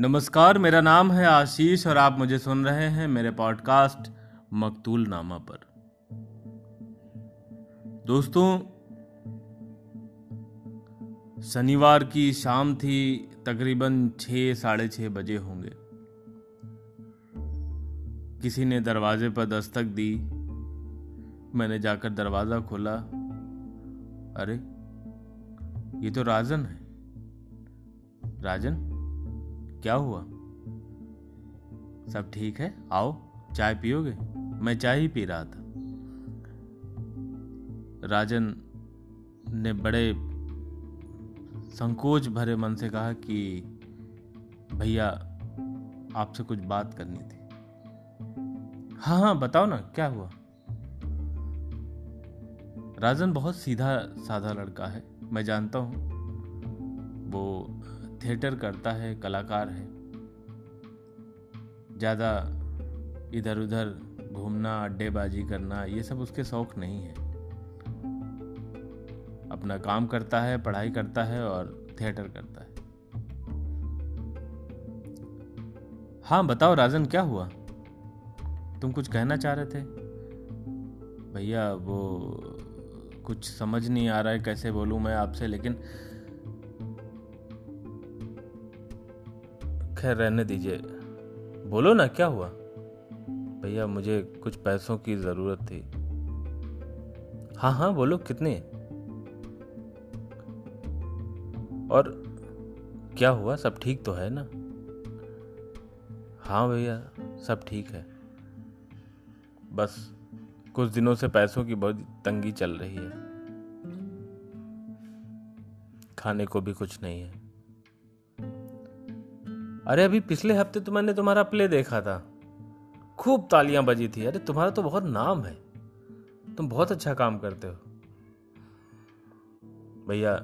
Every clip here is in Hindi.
नमस्कार, मेरा नाम है आशीष और आप मुझे सुन रहे हैं मेरे पॉडकास्ट मकतूल नामा पर। दोस्तों, शनिवार की शाम थी, तकरीबन छः साढ़े छः बजे होंगे। किसी ने दरवाजे पर दस्तक दी। मैंने जाकर दरवाज़ा खोला। अरे, ये तो राजन है। राजन? क्या हुआ? सब ठीक है? आओ, चाय पियोगे? मैं चाय ही पी रहा था। राजन ने बड़े संकोच भरे मन से कहा कि, भैया, आपसे कुछ बात करनी थी। हाँ हाँ बताओ ना, क्या हुआ? राजन बहुत सीधा साधा लड़का है, मैं जानता हूँ। वो थिएटर करता है, कलाकार है। ज़्यादा इधर उधर घूमना, अड्डेबाजी करना, ये सब उसके शौक नहीं है। अपना काम करता है, पढ़ाई करता है और थिएटर करता है। हाँ बताओ राजन, क्या हुआ? तुम कुछ कहना चाह रहे थे? भैया, वो कुछ समझ नहीं आ रहा है कैसे बोलूँ मैं आपसे, लेकिन खैर रहने दीजिए। बोलो ना, क्या हुआ? भैया, मुझे कुछ पैसों की ज़रूरत थी। हाँ हाँ बोलो, कितने? और क्या हुआ? सब ठीक तो है ना? हाँ भैया, सब ठीक है। बस कुछ दिनों से पैसों की बहुत तंगी चल रही है। खाने को भी कुछ नहीं है। अरे अभी पिछले हफ़्ते तो मैंने तुम्हारा प्ले देखा था। खूब तालियाँ बजी थी। अरे तुम्हारा तो बहुत नाम है। तुम बहुत अच्छा काम करते हो। भैया,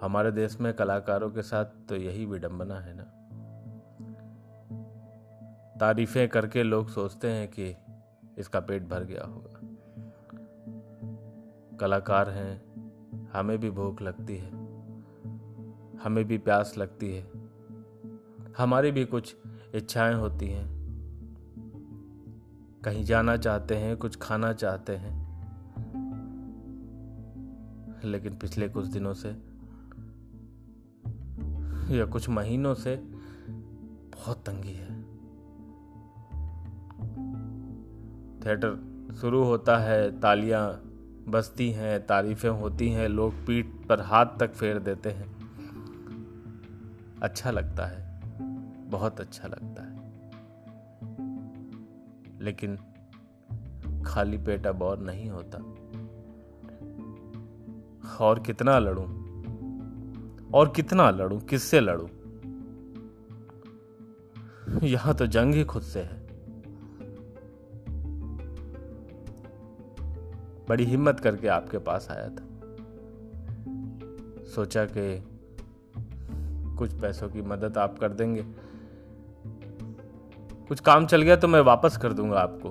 हमारे देश में कलाकारों के साथ तो यही विडंबना है ना। तारीफें करके लोग सोचते हैं कि इसका पेट भर गया होगा। कलाकार हैं। हमें भी भूख लगती है। हमें भी प्यास लगती है। हमारी भी कुछ इच्छाएँ होती हैं। कहीं जाना चाहते हैं, कुछ खाना चाहते हैं। लेकिन पिछले कुछ दिनों से या कुछ महीनों से बहुत तंगी है। थिएटर शुरू होता है, तालियाँ बजती हैं, तारीफें होती हैं, लोग पीठ पर हाथ तक फेर देते हैं। अच्छा लगता है। बहुत अच्छा लगता है। लेकिन खाली पेट अब और नहीं होता। और कितना लड़ूं? और कितना लड़ूं? किससे लड़ूं? यहाँ तो जंग ही खुद से है। बड़ी हिम्मत करके आपके पास आया था। सोचा कि कुछ पैसों की मदद आप कर देंगे। कुछ काम चल गया तो मैं वापस कर दूँगा आपको।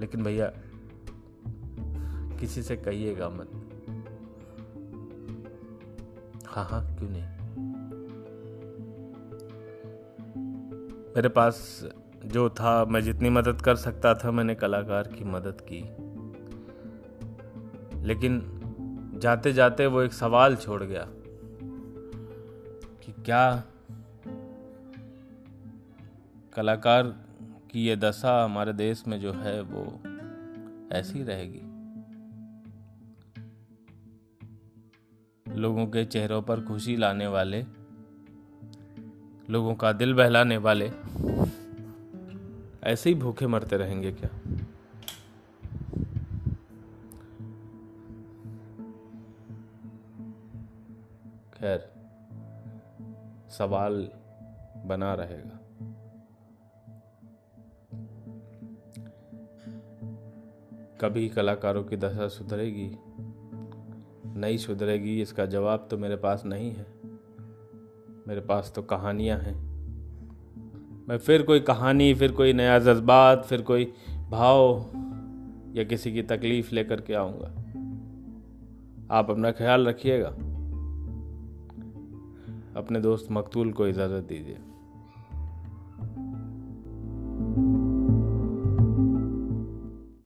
लेकिन भैया, किसी से कहिएगा मत। हाँ हाँ क्यों नहीं? मेरे पास जो था, मैं जितनी मदद कर सकता था, मैंने कलाकार की मदद की। लेकिन जाते जाते वो एक सवाल छोड़ गया कि क्या कलाकार की ये दशा हमारे देश में जो है वो ऐसी रहेगी। लोगों के चेहरों पर खुशी लाने वाले, लोगों का दिल बहलाने वाले, ऐसे ही भूखे मरते रहेंगे क्या? खैर, सवाल बना रहेगा। कभी कलाकारों की दशा सुधरेगी? नहीं सुधरेगी, इसका जवाब तो मेरे पास नहीं है। मेरे पास तो कहानियाँ हैं। मैं फिर कोई कहानी, फिर कोई नया जज्बात, फिर कोई भाव या किसी की तकलीफ़ लेकर के आऊँगा। आप अपना ख्याल रखिएगा। अपने दोस्त मकतूल को इजाज़त दीजिए।